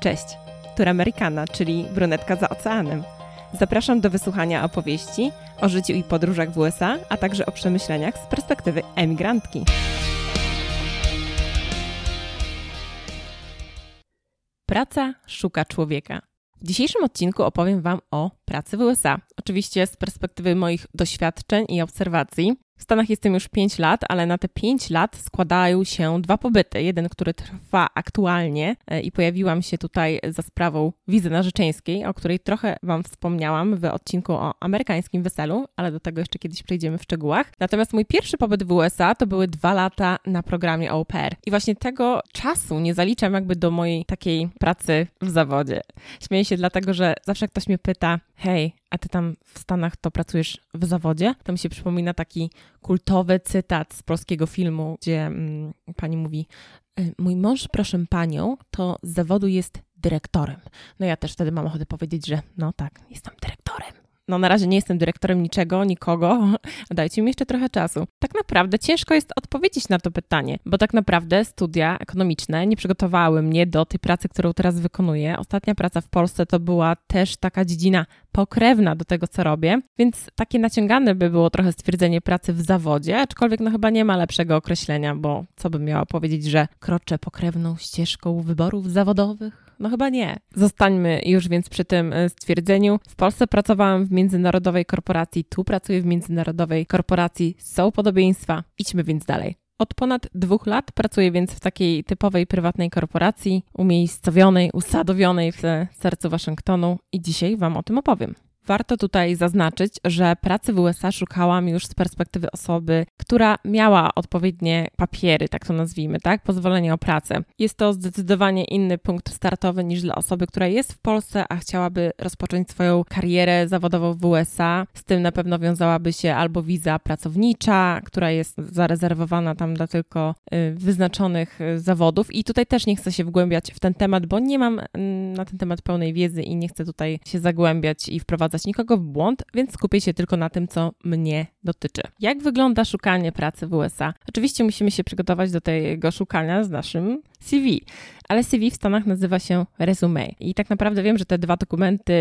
Cześć, tu Amerykana, czyli brunetka za oceanem. Zapraszam do wysłuchania opowieści o życiu i podróżach w USA, a także o przemyśleniach z perspektywy emigrantki. Praca szuka człowieka. W dzisiejszym odcinku opowiem Wam o pracy w USA. Oczywiście z perspektywy moich doświadczeń i obserwacji. W Stanach jestem już 5 lat, ale na te 5 lat składają się dwa pobyty. Jeden, który trwa aktualnie e, i pojawiłam się tutaj za sprawą wizy narzeczeńskiej, o której trochę Wam wspomniałam w odcinku o amerykańskim weselu, ale do tego jeszcze kiedyś przejdziemy w szczegółach. Natomiast mój pierwszy pobyt w USA to były dwa lata na programie au pair. I właśnie tego czasu nie zaliczam jakby do mojej takiej pracy w zawodzie. Śmieję się dlatego, że zawsze ktoś mnie pyta, hej, a ty tam w Stanach to pracujesz w zawodzie? To mi się przypomina taki kultowy cytat z polskiego filmu, gdzie mm, pani mówi: y, Mój mąż, proszę panią, to z zawodu jest dyrektorem. No ja też wtedy mam ochotę powiedzieć, że no tak, jestem dyrektorem no na razie nie jestem dyrektorem niczego, nikogo, dajcie mi jeszcze trochę czasu. Tak naprawdę ciężko jest odpowiedzieć na to pytanie, bo tak naprawdę studia ekonomiczne nie przygotowały mnie do tej pracy, którą teraz wykonuję. Ostatnia praca w Polsce to była też taka dziedzina pokrewna do tego, co robię, więc takie naciągane by było trochę stwierdzenie pracy w zawodzie, aczkolwiek no chyba nie ma lepszego określenia, bo co bym miała powiedzieć, że kroczę pokrewną ścieżką wyborów zawodowych? No chyba nie. Zostańmy już więc przy tym e, stwierdzeniu. W Polsce pracowałam w międzynarodowej korporacji, tu pracuję w międzynarodowej korporacji. Są podobieństwa. Idźmy więc dalej. Od ponad dwóch lat pracuję więc w takiej typowej prywatnej korporacji, umiejscowionej, usadowionej w sercu Waszyngtonu i dzisiaj Wam o tym opowiem. Warto tutaj zaznaczyć, że pracy w USA szukałam już z perspektywy osoby, która miała odpowiednie papiery, tak to nazwijmy, tak? Pozwolenie o pracę. Jest to zdecydowanie inny punkt startowy niż dla osoby, która jest w Polsce, a chciałaby rozpocząć swoją karierę zawodową w USA. Z tym na pewno wiązałaby się albo wiza pracownicza, która jest zarezerwowana tam dla tylko y, wyznaczonych y, zawodów. I tutaj też nie chcę się wgłębiać w ten temat, bo nie mam mm, na ten temat pełnej wiedzy i nie chcę tutaj się zagłębiać i wprowadzać wprowadzać nikogo w błąd, więc skupię się tylko na tym, co mnie dotyczy. Jak wygląda szukanie pracy w USA? Oczywiście musimy się przygotować do tego szukania z naszym CV, ale CV w Stanach nazywa się resume. I tak naprawdę wiem, że te dwa dokumenty,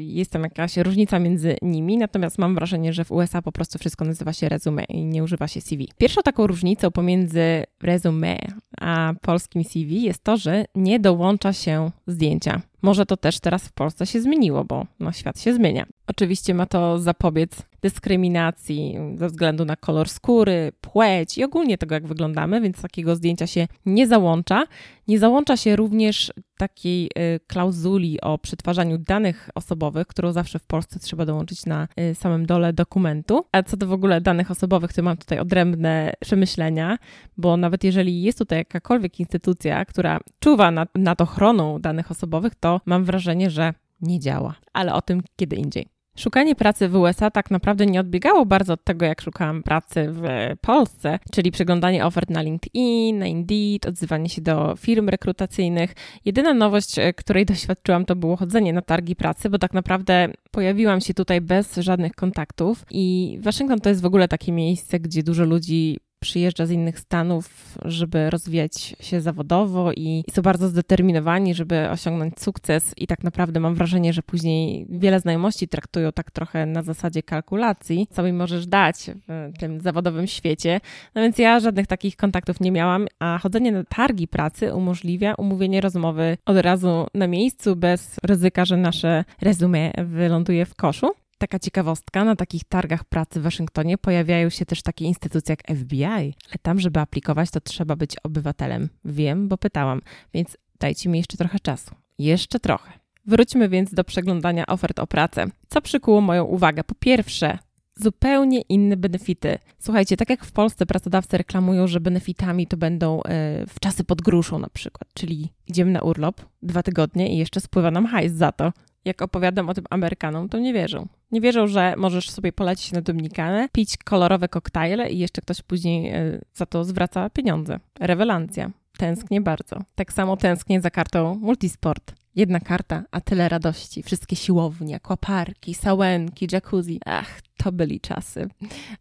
jest tam jakaś różnica między nimi, natomiast mam wrażenie, że w USA po prostu wszystko nazywa się resume i nie używa się CV. Pierwszą taką różnicą pomiędzy resume a polskim CV jest to, że nie dołącza się zdjęcia. Może to też teraz w Polsce się zmieniło, bo no, świat się zmienia. Oczywiście ma to zapobiec dyskryminacji ze względu na kolor skóry, płeć i ogólnie tego, jak wyglądamy, więc takiego zdjęcia się nie załącza. Nie załącza się również takiej y, klauzuli o przetwarzaniu danych osobowych, którą zawsze w Polsce trzeba dołączyć na y, samym dole dokumentu. A co do w ogóle danych osobowych, to mam tutaj odrębne przemyślenia, bo nawet jeżeli jest tutaj jakakolwiek instytucja, która czuwa nad, nad ochroną danych osobowych, to mam wrażenie, że nie działa. Ale o tym kiedy indziej. Szukanie pracy w USA tak naprawdę nie odbiegało bardzo od tego, jak szukałam pracy w Polsce, czyli przeglądanie ofert na LinkedIn, na Indeed, odzywanie się do firm rekrutacyjnych. Jedyna nowość, e, której doświadczyłam, to było chodzenie na targi pracy, bo tak naprawdę pojawiłam się tutaj bez żadnych kontaktów i Waszyngton to jest w ogóle takie miejsce, gdzie dużo ludzi przyjeżdża z innych stanów, żeby rozwijać się zawodowo i, i są bardzo zdeterminowani, żeby osiągnąć sukces i tak naprawdę mam wrażenie, że później wiele znajomości traktują tak trochę na zasadzie kalkulacji, co mi możesz dać w tym zawodowym świecie. No więc ja żadnych takich kontaktów nie miałam, a chodzenie na targi pracy umożliwia umówienie rozmowy od razu na miejscu bez ryzyka, że nasze resume wyląduje w koszu. Taka ciekawostka, na takich targach pracy w Waszyngtonie pojawiają się też takie instytucje jak FBI, ale tam, żeby aplikować, to trzeba być obywatelem. Wiem, bo pytałam, więc dajcie mi jeszcze trochę czasu. Jeszcze trochę. Wróćmy więc do przeglądania ofert o pracę. Co przykuło moją uwagę? Po pierwsze, zupełnie inne benefity. Słuchajcie, tak jak w Polsce pracodawcy reklamują, że benefitami to będą e, w czasy pod gruszą na przykład, czyli idziemy na urlop dwa tygodnie i jeszcze spływa nam hajs za to jak opowiadam o tym Amerykanom, to nie wierzą. Nie wierzą, że możesz sobie polecić na Dominikanę, pić kolorowe koktajle i jeszcze ktoś później e, za to zwraca pieniądze. Rewelacja. Tęsknię bardzo. Tak samo tęsknię za kartą Multisport. Jedna karta, a tyle radości. Wszystkie siłownie, kłaparki, sałenki, jacuzzi. Ach, to byli czasy.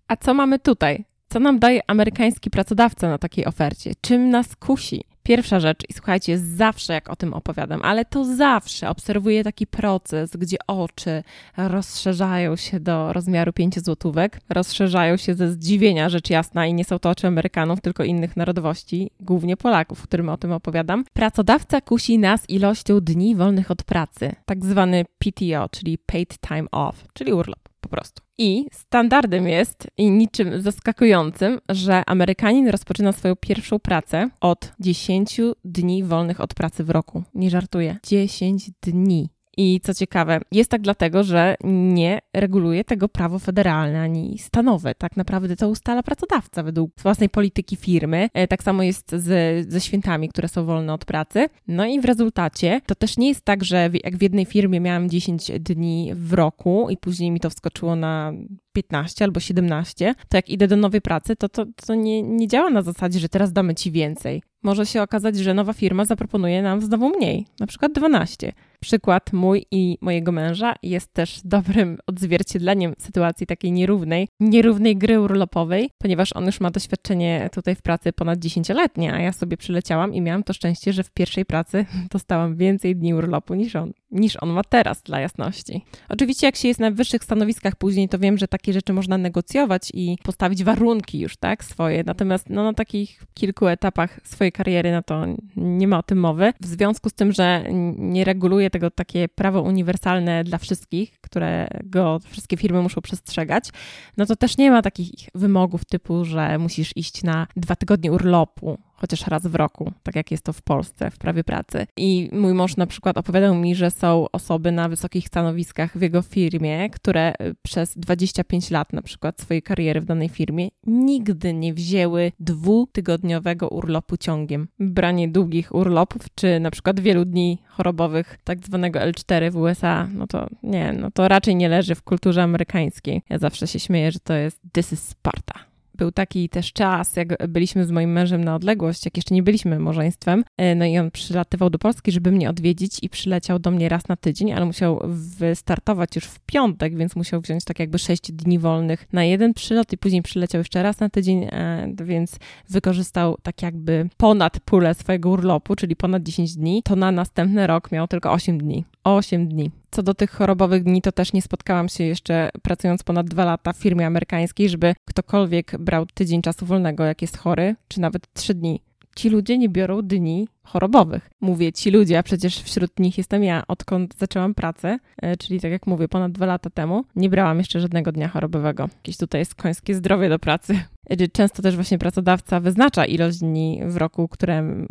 A co mamy tutaj? Co nam daje amerykański pracodawca na takiej ofercie? Czym nas kusi? Pierwsza rzecz, i słuchajcie, zawsze jak o tym opowiadam, ale to zawsze obserwuję taki proces, gdzie oczy rozszerzają się do rozmiaru 5 złotówek, rozszerzają się ze zdziwienia, rzecz jasna, i nie są to oczy Amerykanów, tylko innych narodowości, głównie Polaków, którym o tym opowiadam. Pracodawca kusi nas ilością dni wolnych od pracy, tak zwany PTO, czyli Paid Time Off, czyli urlop po prostu. I standardem jest, i niczym zaskakującym, że Amerykanin rozpoczyna swoją pierwszą pracę od 10 dni wolnych od pracy w roku. Nie żartuję. 10 dni. I co ciekawe, jest tak dlatego, że nie reguluje tego prawo federalne ani stanowe. Tak naprawdę to ustala pracodawca według własnej polityki firmy. E, tak samo jest z, ze świętami, które są wolne od pracy. No i w rezultacie to też nie jest tak, że jak w jednej firmie miałam 10 dni w roku i później mi to wskoczyło na 15 albo 17, to jak idę do nowej pracy, to to, to nie, nie działa na zasadzie, że teraz damy ci więcej. Może się okazać, że nowa firma zaproponuje nam znowu mniej, na przykład 12. Przykład mój i mojego męża jest też dobrym odzwierciedleniem sytuacji takiej nierównej, nierównej gry urlopowej, ponieważ on już ma doświadczenie tutaj w pracy ponad 10-letnie, a ja sobie przyleciałam i miałam to szczęście, że w pierwszej pracy dostałam więcej dni urlopu niż on, niż on ma teraz, dla jasności. Oczywiście jak się jest na wyższych stanowiskach później, to wiem, że takie rzeczy można negocjować i postawić warunki już, tak, swoje, natomiast no, na takich kilku etapach swojej kariery, no to nie ma o tym mowy. W związku z tym, że nie reguluje tego takie prawo uniwersalne dla wszystkich, którego wszystkie firmy muszą przestrzegać, no to też nie ma takich wymogów typu, że musisz iść na dwa tygodnie urlopu chociaż raz w roku, tak jak jest to w Polsce w prawie pracy. I mój mąż na przykład opowiadał mi, że są osoby na wysokich stanowiskach w jego firmie, które y, przez 25 lat na przykład swojej kariery w danej firmie nigdy nie wzięły dwutygodniowego urlopu ciągiem. Branie długich urlopów, czy na przykład wielu dni chorobowych, tak zwanego L4 w USA, no to nie, no to raczej nie leży w kulturze amerykańskiej. Ja zawsze się śmieję, że to jest this is Sparta był taki też czas, jak byliśmy z moim mężem na odległość, jak jeszcze nie byliśmy małżeństwem. E, no i on przylatywał do Polski, żeby mnie odwiedzić i przyleciał do mnie raz na tydzień, ale musiał wystartować już w piątek, więc musiał wziąć tak jakby sześć dni wolnych na jeden przylot i później przyleciał jeszcze raz na tydzień, e, więc wykorzystał tak jakby ponad pulę swojego urlopu, czyli ponad 10 dni. To na następny rok miał tylko 8 dni. 8 dni. Co do tych chorobowych dni, to też nie spotkałam się jeszcze pracując ponad dwa lata w firmie amerykańskiej, żeby ktokolwiek brał tydzień czasu wolnego, jak jest chory, czy nawet trzy dni. Ci ludzie nie biorą dni chorobowych. Mówię ci ludzie, a przecież wśród nich jestem ja, odkąd zaczęłam pracę, e, czyli tak jak mówię, ponad dwa lata temu, nie brałam jeszcze żadnego dnia chorobowego. Jakieś tutaj jest końskie zdrowie do pracy. Często też właśnie pracodawca wyznacza ilość dni w roku, które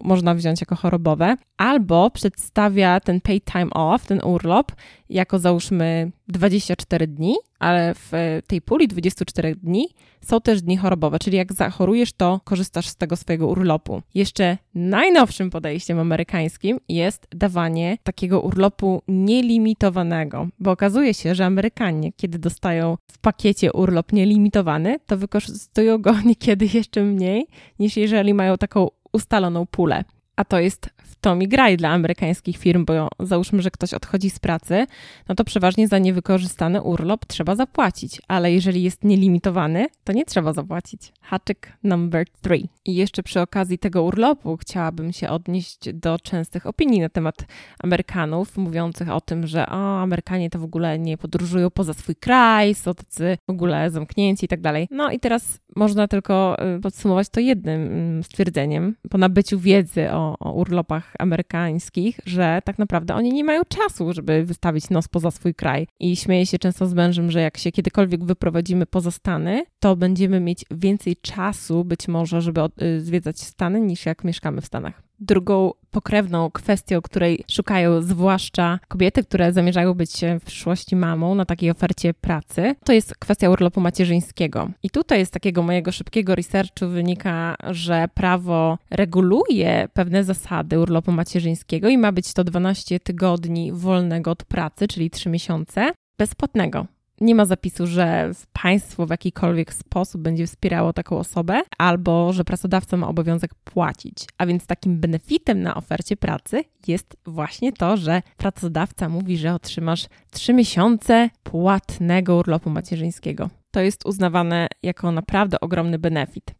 można wziąć jako chorobowe, albo przedstawia ten paid time off, ten urlop, jako załóżmy 24 dni, ale w tej puli 24 dni są też dni chorobowe, czyli jak zachorujesz, to korzystasz z tego swojego urlopu. Jeszcze najnowszym podejściem amerykańskim jest dawanie takiego urlopu nielimitowanego, bo okazuje się, że Amerykanie, kiedy dostają w pakiecie urlop nielimitowany, to wykorzystują go niekiedy jeszcze mniej, niż jeżeli mają taką ustaloną pulę. A to jest to mi graj dla amerykańskich firm, bo załóżmy, że ktoś odchodzi z pracy, no to przeważnie za niewykorzystany urlop trzeba zapłacić, ale jeżeli jest nielimitowany, to nie trzeba zapłacić. Haczyk number three. I jeszcze przy okazji tego urlopu chciałabym się odnieść do częstych opinii na temat Amerykanów, mówiących o tym, że o, Amerykanie to w ogóle nie podróżują poza swój kraj, są tacy w ogóle zamknięci i tak dalej. No i teraz można tylko y, podsumować to jednym mm, stwierdzeniem, po nabyciu wiedzy o, o urlopach amerykańskich, że tak naprawdę oni nie mają czasu, żeby wystawić nos poza swój kraj. I śmieję się często z mężem, że jak się kiedykolwiek wyprowadzimy poza Stany, to będziemy mieć więcej czasu być może, żeby y, zwiedzać Stany, niż jak mieszkamy w Stanach. Drugą pokrewną kwestią, której szukają zwłaszcza kobiety, które zamierzają być w przyszłości mamą na takiej ofercie pracy, to jest kwestia urlopu macierzyńskiego. I tutaj z takiego mojego szybkiego researchu wynika, że prawo reguluje pewne zasady urlopu macierzyńskiego i ma być to 12 tygodni wolnego od pracy, czyli 3 miesiące, bezpłatnego nie ma zapisu, że państwo w jakikolwiek sposób będzie wspierało taką osobę, albo że pracodawca ma obowiązek płacić. A więc takim benefitem na ofercie pracy jest właśnie to, że pracodawca mówi, że otrzymasz 3 miesiące płatnego urlopu macierzyńskiego. to jest uznawane jako naprawdę ogromny benefit.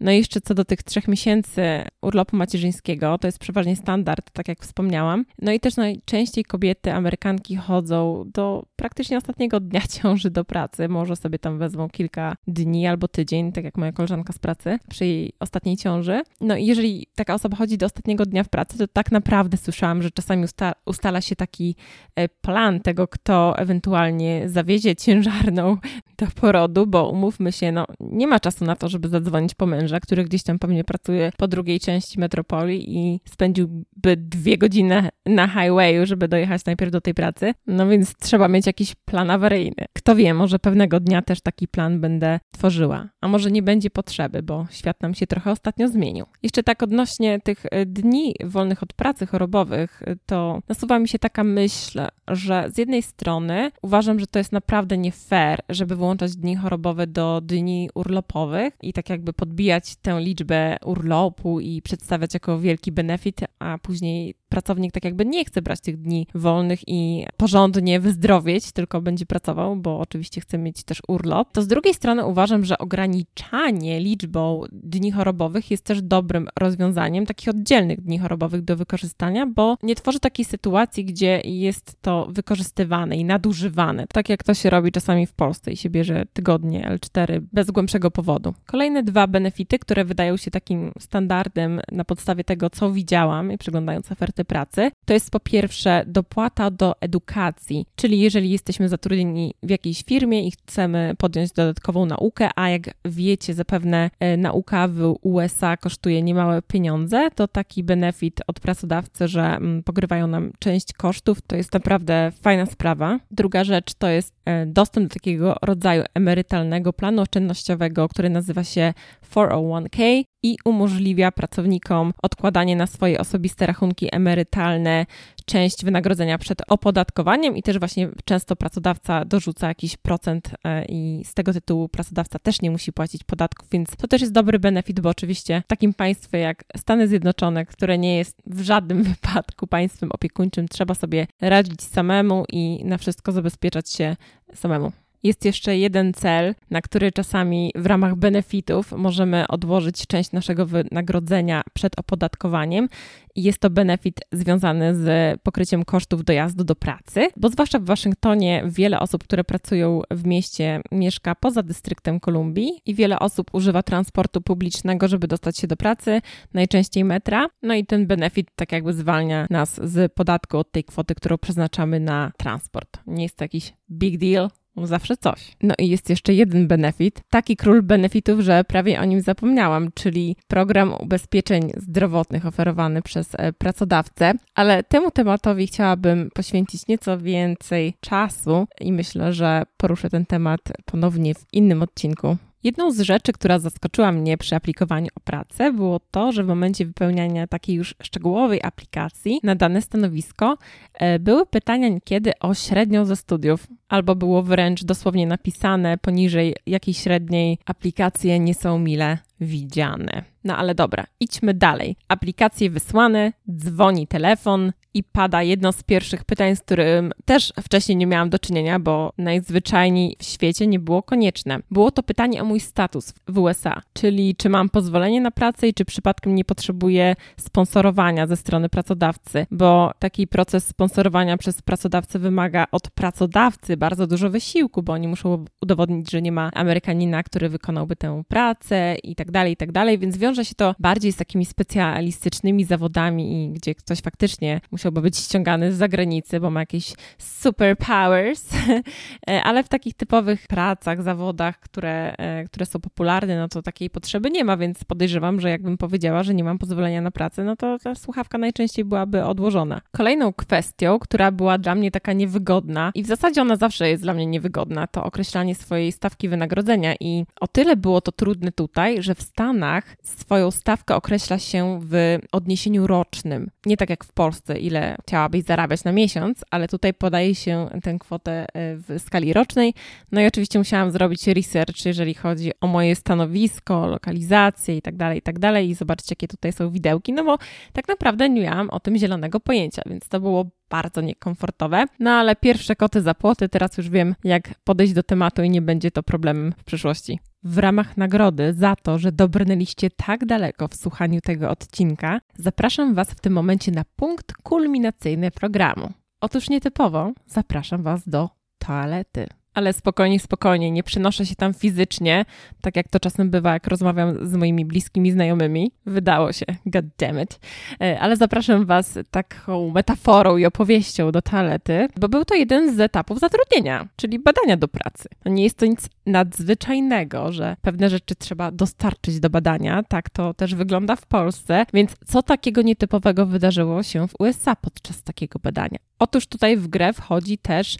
No i jeszcze co do tych trzech miesięcy urlopu macierzyńskiego, to jest przeważnie standard, tak jak wspomniałam. No i też najczęściej kobiety, Amerykanki chodzą do praktycznie ostatniego dnia ciąży do pracy. Może sobie tam wezmą kilka dni albo tydzień, tak jak moja koleżanka z pracy przy jej ostatniej ciąży. No i jeżeli taka osoba chodzi do ostatniego dnia w pracy, to tak naprawdę słyszałam, że czasami usta ustala się taki e, plan tego, kto ewentualnie zawiezie ciężarną do porodu, bo umówmy się, no nie ma czasu na to, żeby zadzwonić po męża, który gdzieś tam pewnie pracuje po drugiej części metropolii i spędziłby dwie godziny na highwayu, żeby dojechać najpierw do tej pracy. No więc trzeba mieć jakiś plan awaryjny. Kto wie, może pewnego dnia też taki plan będę tworzyła, a może nie będzie potrzeby, bo świat nam się trochę ostatnio zmienił. Jeszcze tak odnośnie tych e, dni wolnych od pracy chorobowych, e, to nasuwa mi się taka myśl, że z jednej strony uważam, że to jest naprawdę nie fair, żeby włączać dni chorobowe do dni urlopowych i tak jakby podbijać tę liczbę urlopu i przedstawiać jako wielki benefit, a później pracownik tak jakby nie chce brać tych dni wolnych i porządnie wyzdrowieć, tylko będzie pracował, bo oczywiście chce mieć też urlop, to z drugiej strony uważam, że ograniczanie liczbą dni chorobowych jest też dobrym rozwiązaniem, takich oddzielnych dni chorobowych do wykorzystania, bo nie tworzy takiej sytuacji, gdzie jest to wykorzystywane i nadużywane, tak jak to się robi czasami w Polsce i się bierze tygodnie L4 bez głębszego powodu. Kolejne dwa benefity, które wydają się takim standardem na podstawie tego, co widziałam i przeglądając oferty pracy, to jest po pierwsze dopłata do edukacji, czyli jeżeli jesteśmy zatrudnieni w jakiejś firmie i chcemy podjąć dodatkową naukę, a jak wiecie, zapewne e, nauka w USA kosztuje niemałe pieniądze, to taki benefit od pracodawcy, że mm, pokrywają nam część kosztów, to jest naprawdę fajna sprawa. Druga rzecz to jest e, dostęp do takiego rodzaju emerytalnego planu oszczędnościowego, który nazywa się 401k i umożliwia pracownikom odkładanie na swoje osobiste rachunki emerytalne część wynagrodzenia przed opodatkowaniem i też właśnie często pracodawca dorzuca jakiś procent e, i z tego tytułu pracodawca też nie musi płacić podatków, więc to też jest dobry benefit, bo oczywiście w takim państwie jak Stany Zjednoczone, które nie jest w żadnym wypadku państwem opiekuńczym, trzeba sobie radzić samemu i na wszystko zabezpieczać się samemu. Jest jeszcze jeden cel, na który czasami w ramach benefitów możemy odłożyć część naszego wynagrodzenia przed opodatkowaniem. Jest to benefit związany z pokryciem kosztów dojazdu do pracy, bo zwłaszcza w Waszyngtonie wiele osób, które pracują w mieście, mieszka poza dystryktem Kolumbii i wiele osób używa transportu publicznego, żeby dostać się do pracy, najczęściej metra. No i ten benefit tak jakby zwalnia nas z podatku od tej kwoty, którą przeznaczamy na transport. Nie jest to jakiś big deal, Zawsze coś. No i jest jeszcze jeden benefit, taki król benefitów, że prawie o nim zapomniałam, czyli program ubezpieczeń zdrowotnych oferowany przez e, pracodawcę, ale temu tematowi chciałabym poświęcić nieco więcej czasu i myślę, że poruszę ten temat ponownie w innym odcinku. Jedną z rzeczy, która zaskoczyła mnie przy aplikowaniu o pracę, było to, że w momencie wypełniania takiej już szczegółowej aplikacji na dane stanowisko e, były pytania niekiedy o średnią ze studiów, albo było wręcz dosłownie napisane poniżej jakiej średniej aplikacje nie są mile widziane. No ale dobra, idźmy dalej. Aplikacje wysłane, dzwoni telefon i pada jedno z pierwszych pytań, z którym też wcześniej nie miałam do czynienia, bo najzwyczajniej w świecie nie było konieczne. Było to pytanie o mój status w USA, czyli czy mam pozwolenie na pracę i czy przypadkiem nie potrzebuję sponsorowania ze strony pracodawcy, bo taki proces sponsorowania przez pracodawcę wymaga od pracodawcy bardzo dużo wysiłku, bo oni muszą udowodnić, że nie ma Amerykanina, który wykonałby tę pracę i tak dalej, i tak dalej, więc wiąże się to bardziej z takimi specjalistycznymi zawodami gdzie ktoś faktycznie musiałby być ściągany z zagranicy, bo ma jakieś superpowers, ale w takich typowych pracach, zawodach, które, e, które są popularne, no to takiej potrzeby nie ma, więc podejrzewam, że jakbym powiedziała, że nie mam pozwolenia na pracę, no to ta słuchawka najczęściej byłaby odłożona. Kolejną kwestią, która była dla mnie taka niewygodna i w zasadzie ona zawsze jest dla mnie niewygodna, to określanie swojej stawki wynagrodzenia i o tyle było to trudne tutaj, że w Stanach swoją stawkę określa się w odniesieniu rocznym. Nie tak jak w Polsce, ile chciałabyś zarabiać na miesiąc, ale tutaj podaje się tę kwotę e, w skali rocznej. No i oczywiście musiałam zrobić research, jeżeli chodzi o moje stanowisko, lokalizację i tak dalej, i tak dalej i zobaczyć, jakie tutaj są widełki, no bo tak naprawdę nie miałam o tym zielonego pojęcia, więc to było bardzo niekomfortowe. No ale pierwsze koty za płoty, teraz już wiem, jak podejść do tematu i nie będzie to problemem w przyszłości. W ramach nagrody za to, że dobrnęliście tak daleko w słuchaniu tego odcinka, zapraszam Was w tym momencie na punkt kulminacyjny programu. Otóż nietypowo zapraszam Was do toalety ale spokojnie, spokojnie, nie przenoszę się tam fizycznie, tak jak to czasem bywa, jak rozmawiam z moimi bliskimi znajomymi. Wydało się, god damn it. E, ale zapraszam Was taką metaforą i opowieścią do toalety, bo był to jeden z etapów zatrudnienia, czyli badania do pracy. Nie jest to nic nadzwyczajnego, że pewne rzeczy trzeba dostarczyć do badania, tak to też wygląda w Polsce, więc co takiego nietypowego wydarzyło się w USA podczas takiego badania? Otóż tutaj w grę wchodzi też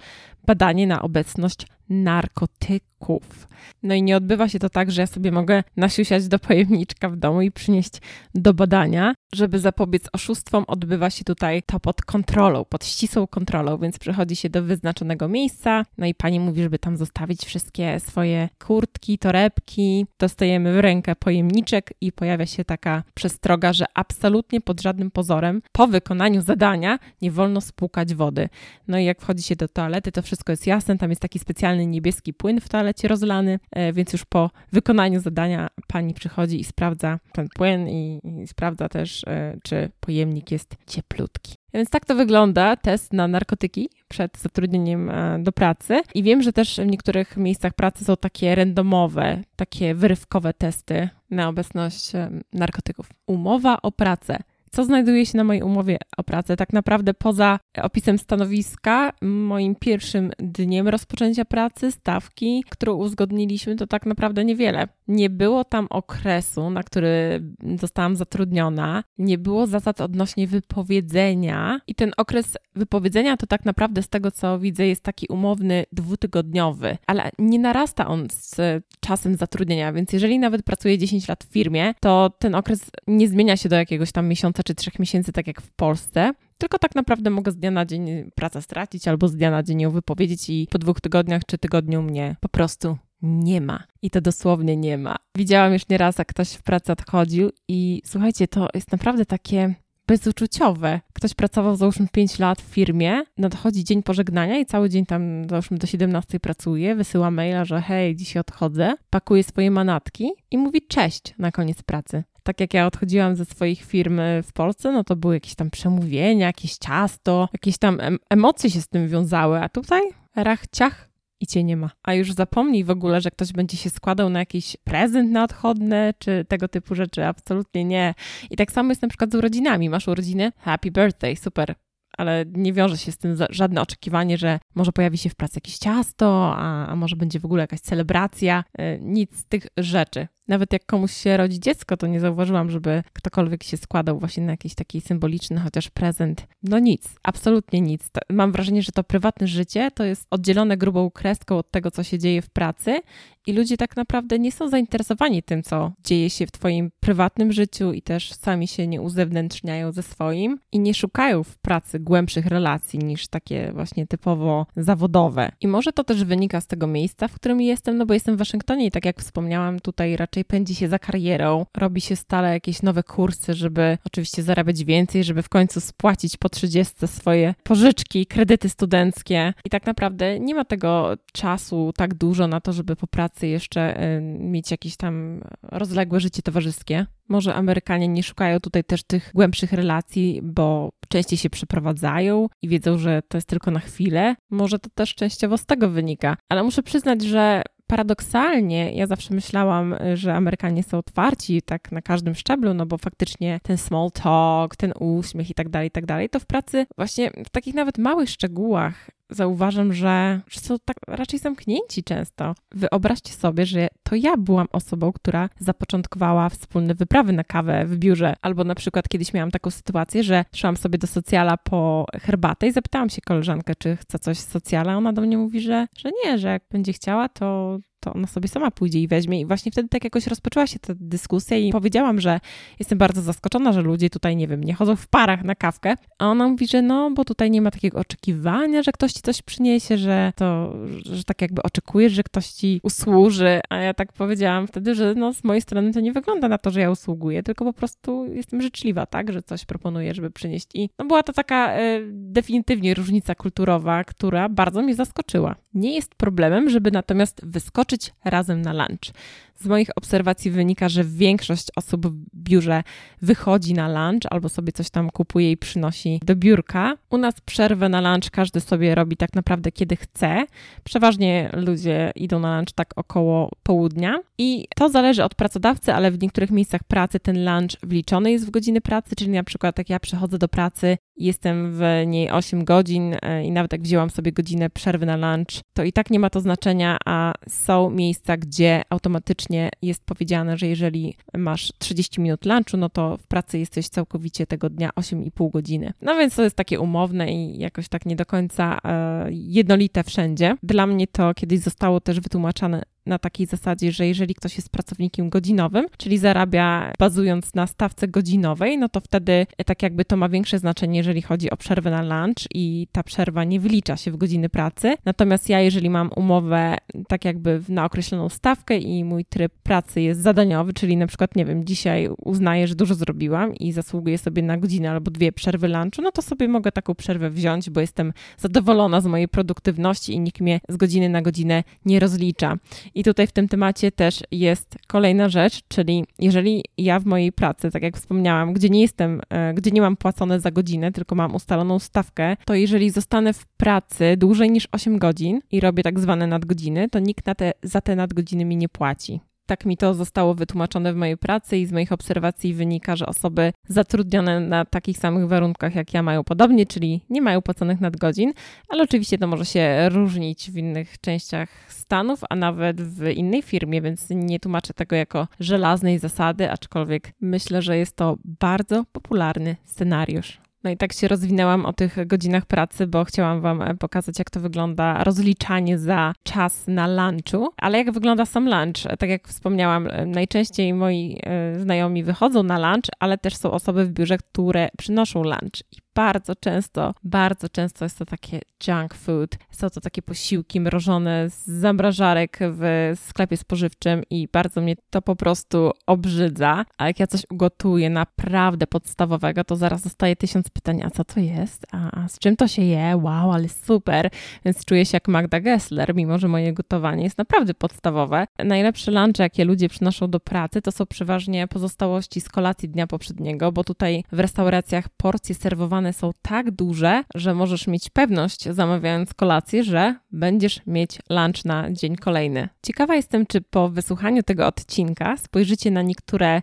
badanie na obecność narkotyków. No i nie odbywa się to tak, że ja sobie mogę nasiusiać do pojemniczka w domu i przynieść do badania. Żeby zapobiec oszustwom, odbywa się tutaj to pod kontrolą, pod ścisłą kontrolą, więc przychodzi się do wyznaczonego miejsca, no i pani mówi, żeby tam zostawić wszystkie swoje kurtki, torebki. Dostajemy w rękę pojemniczek i pojawia się taka przestroga, że absolutnie pod żadnym pozorem po wykonaniu zadania nie wolno spłukać wody. No i jak wchodzi się do toalety, to wszystko jest jasne, tam jest taki specjalny niebieski płyn w toalecie rozlany, e, więc już po wykonaniu zadania pani przychodzi i sprawdza ten płyn i, i sprawdza też, e, czy pojemnik jest cieplutki. Więc tak to wygląda test na narkotyki przed zatrudnieniem e, do pracy. I wiem, że też w niektórych miejscach pracy są takie randomowe, takie wyrywkowe testy na obecność narkotyków. Umowa o pracę co znajduje się na mojej umowie o pracę. Tak naprawdę poza opisem stanowiska, moim pierwszym dniem rozpoczęcia pracy, stawki, którą uzgodniliśmy, to tak naprawdę niewiele. Nie było tam okresu, na który zostałam zatrudniona, nie było zasad odnośnie wypowiedzenia. I ten okres wypowiedzenia to tak naprawdę z tego, co widzę, jest taki umowny, dwutygodniowy, ale nie narasta on z czasem zatrudnienia, więc jeżeli nawet pracuję 10 lat w firmie, to ten okres nie zmienia się do jakiegoś tam miesiąca czy trzech miesięcy, tak jak w Polsce. Tylko tak naprawdę mogę z dnia na dzień pracę stracić albo z dnia na dzień ją wypowiedzieć i po dwóch tygodniach czy tygodniu mnie po prostu nie ma. I to dosłownie nie ma. Widziałam już nieraz, jak ktoś w pracy odchodził i słuchajcie, to jest naprawdę takie bezuczuciowe. Ktoś pracował załóżmy 5 lat w firmie, nadchodzi dzień pożegnania i cały dzień tam załóżmy do 17 pracuje, wysyła maila, że hej, dzisiaj odchodzę, pakuje swoje manatki i mówi cześć na koniec pracy tak jak ja odchodziłam ze swoich firm w Polsce, no to były jakieś tam przemówienia, jakieś ciasto, jakieś tam em emocje się z tym wiązały, a tutaj rach, ciach i cię nie ma. A już zapomnij w ogóle, że ktoś będzie się składał na jakiś prezent na odchodne, czy tego typu rzeczy. Absolutnie nie. I tak samo jest na przykład z urodzinami. Masz urodziny? Happy birthday, super ale nie wiąże się z tym żadne oczekiwanie, że może pojawi się w pracy jakieś ciasto, a, a może będzie w ogóle jakaś celebracja. E, nic z tych rzeczy. Nawet jak komuś się rodzi dziecko, to nie zauważyłam, żeby ktokolwiek się składał właśnie na jakiś taki symboliczny chociaż prezent. No nic, absolutnie nic. Mam wrażenie, że to prywatne życie to jest oddzielone grubą kreską od tego, co się dzieje w pracy i ludzie tak naprawdę nie są zainteresowani tym, co dzieje się w Twoim prywatnym życiu i też sami się nie uzewnętrzniają ze swoim i nie szukają w pracy głębszych relacji niż takie właśnie typowo zawodowe. I może to też wynika z tego miejsca, w którym jestem, no bo jestem w Waszyngtonie i tak jak wspomniałam, tutaj raczej pędzi się za karierą, robi się stale jakieś nowe kursy, żeby oczywiście zarabiać więcej, żeby w końcu spłacić po 30 swoje pożyczki, kredyty studenckie i tak naprawdę nie ma tego czasu tak dużo na to, żeby po pracy jeszcze mieć jakieś tam rozległe życie towarzyskie. Może Amerykanie nie szukają tutaj też tych głębszych relacji, bo częściej się przeprowadzają i wiedzą, że to jest tylko na chwilę. Może to też częściowo z tego wynika. Ale muszę przyznać, że paradoksalnie ja zawsze myślałam, że Amerykanie są otwarci tak na każdym szczeblu, no bo faktycznie ten small talk, ten uśmiech i tak dalej, i tak dalej, to w pracy właśnie w takich nawet małych szczegółach zauważam, że, są tak raczej zamknięci często. Wyobraźcie sobie, że to ja byłam osobą, która zapoczątkowała wspólne wyprawy na kawę w biurze, albo na przykład kiedyś miałam taką sytuację, że szłam sobie do socjala po herbatę i zapytałam się koleżankę, czy chce coś z socjala, ona do mnie mówi, że, że nie, że jak będzie chciała, to to ona sobie sama pójdzie i weźmie. I właśnie wtedy tak jakoś rozpoczęła się ta dyskusja i powiedziałam, że jestem bardzo zaskoczona, że ludzie tutaj, nie wiem, nie chodzą w parach na kawkę. A ona mówi, że no, bo tutaj nie ma takiego oczekiwania, że ktoś ci coś przyniesie, że to, że tak jakby oczekujesz, że ktoś ci usłuży. A ja tak powiedziałam wtedy, że no z mojej strony to nie wygląda na to, że ja usługuję, tylko po prostu jestem życzliwa, tak, że coś proponuję, żeby przynieść. I no była to taka y, definitywnie różnica kulturowa, która bardzo mnie zaskoczyła. Nie jest problemem, żeby natomiast wyskoczyć razem na lunch. Z moich obserwacji wynika, że większość osób w biurze wychodzi na lunch albo sobie coś tam kupuje i przynosi do biurka. U nas przerwę na lunch każdy sobie robi tak naprawdę kiedy chce. Przeważnie ludzie idą na lunch tak około południa i to zależy od pracodawcy, ale w niektórych miejscach pracy ten lunch wliczony jest w godziny pracy, czyli na przykład jak ja przychodzę do pracy jestem w niej 8 godzin e, i nawet jak wzięłam sobie godzinę przerwy na lunch, to i tak nie ma to znaczenia, a są miejsca, gdzie automatycznie jest powiedziane, że jeżeli masz 30 minut lunchu, no to w pracy jesteś całkowicie tego dnia 8,5 godziny. No więc to jest takie umowne i jakoś tak nie do końca e, jednolite wszędzie. Dla mnie to kiedyś zostało też wytłumaczone na takiej zasadzie, że jeżeli ktoś jest pracownikiem godzinowym, czyli zarabia bazując na stawce godzinowej, no to wtedy tak jakby to ma większe znaczenie, jeżeli chodzi o przerwę na lunch i ta przerwa nie wylicza się w godziny pracy. Natomiast ja, jeżeli mam umowę tak jakby na określoną stawkę i mój tryb pracy jest zadaniowy, czyli na przykład, nie wiem, dzisiaj uznaję, że dużo zrobiłam i zasługuję sobie na godzinę albo dwie przerwy lunchu, no to sobie mogę taką przerwę wziąć, bo jestem zadowolona z mojej produktywności i nikt mnie z godziny na godzinę nie rozlicza. I tutaj w tym temacie też jest kolejna rzecz, czyli jeżeli ja w mojej pracy, tak jak wspomniałam, gdzie nie jestem, e, gdzie nie mam płacone za godzinę, tylko mam ustaloną stawkę, to jeżeli zostanę w pracy dłużej niż 8 godzin i robię tak zwane nadgodziny, to nikt na te, za te nadgodziny mi nie płaci. Tak mi to zostało wytłumaczone w mojej pracy i z moich obserwacji wynika, że osoby zatrudnione na takich samych warunkach jak ja mają podobnie, czyli nie mają płaconych nadgodzin, ale oczywiście to może się różnić w innych częściach Stanów, a nawet w innej firmie, więc nie tłumaczę tego jako żelaznej zasady, aczkolwiek myślę, że jest to bardzo popularny scenariusz. No i tak się rozwinęłam o tych godzinach pracy, bo chciałam Wam e, pokazać, jak to wygląda rozliczanie za czas na lunchu. Ale jak wygląda sam lunch? Tak jak wspomniałam, e, najczęściej moi e, znajomi wychodzą na lunch, ale też są osoby w biurze, które przynoszą lunch. I bardzo często, bardzo często jest to takie junk food. Są to takie posiłki mrożone z zamrażarek w sklepie spożywczym i bardzo mnie to po prostu obrzydza. A jak ja coś ugotuję naprawdę podstawowego, to zaraz dostaję tysiąc pytań, a co to jest? A, a z czym to się je? Wow, ale super. Więc czuję się jak Magda Gessler, mimo że moje gotowanie jest naprawdę podstawowe. Najlepsze lunche, jakie ludzie przynoszą do pracy, to są przeważnie pozostałości z kolacji dnia poprzedniego, bo tutaj w restauracjach porcje serwowane są tak duże, że możesz mieć pewność, zamawiając kolację, że będziesz mieć lunch na dzień kolejny. Ciekawa jestem, czy po wysłuchaniu tego odcinka spojrzycie na niektóre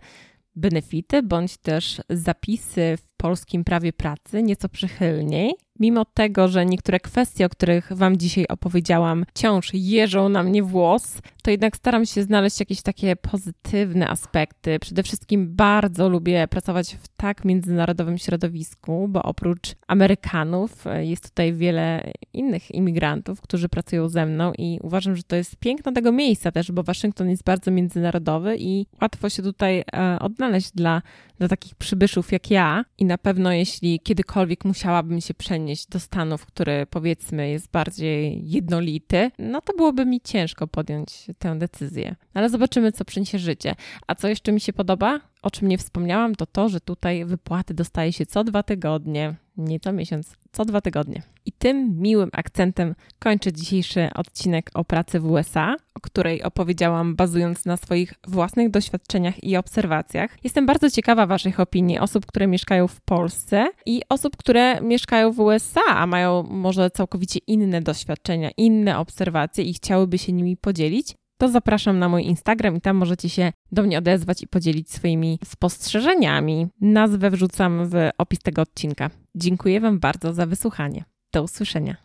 benefity bądź też zapisy w polskim prawie pracy nieco przychylniej mimo tego, że niektóre kwestie, o których Wam dzisiaj opowiedziałam, wciąż jeżą na mnie włos, to jednak staram się znaleźć jakieś takie pozytywne aspekty. Przede wszystkim bardzo lubię pracować w tak międzynarodowym środowisku, bo oprócz Amerykanów e, jest tutaj wiele innych imigrantów, którzy pracują ze mną i uważam, że to jest piękno tego miejsca też, bo Waszyngton jest bardzo międzynarodowy i łatwo się tutaj e, odnaleźć dla, dla takich przybyszów jak ja i na pewno jeśli kiedykolwiek musiałabym się przenieść do Stanów, który powiedzmy jest bardziej jednolity, no to byłoby mi ciężko podjąć tę decyzję. Ale zobaczymy, co przyniesie życie. A co jeszcze mi się podoba? O czym nie wspomniałam, to to, że tutaj wypłaty dostaje się co dwa tygodnie, nie co miesiąc, co dwa tygodnie. I tym miłym akcentem kończę dzisiejszy odcinek o pracy w USA, o której opowiedziałam bazując na swoich własnych doświadczeniach i obserwacjach. Jestem bardzo ciekawa Waszych opinii, osób, które mieszkają w Polsce i osób, które mieszkają w USA, a mają może całkowicie inne doświadczenia, inne obserwacje i chciałyby się nimi podzielić to zapraszam na mój Instagram i tam możecie się do mnie odezwać i podzielić swoimi spostrzeżeniami. Nazwę wrzucam w opis tego odcinka. Dziękuję Wam bardzo za wysłuchanie. Do usłyszenia.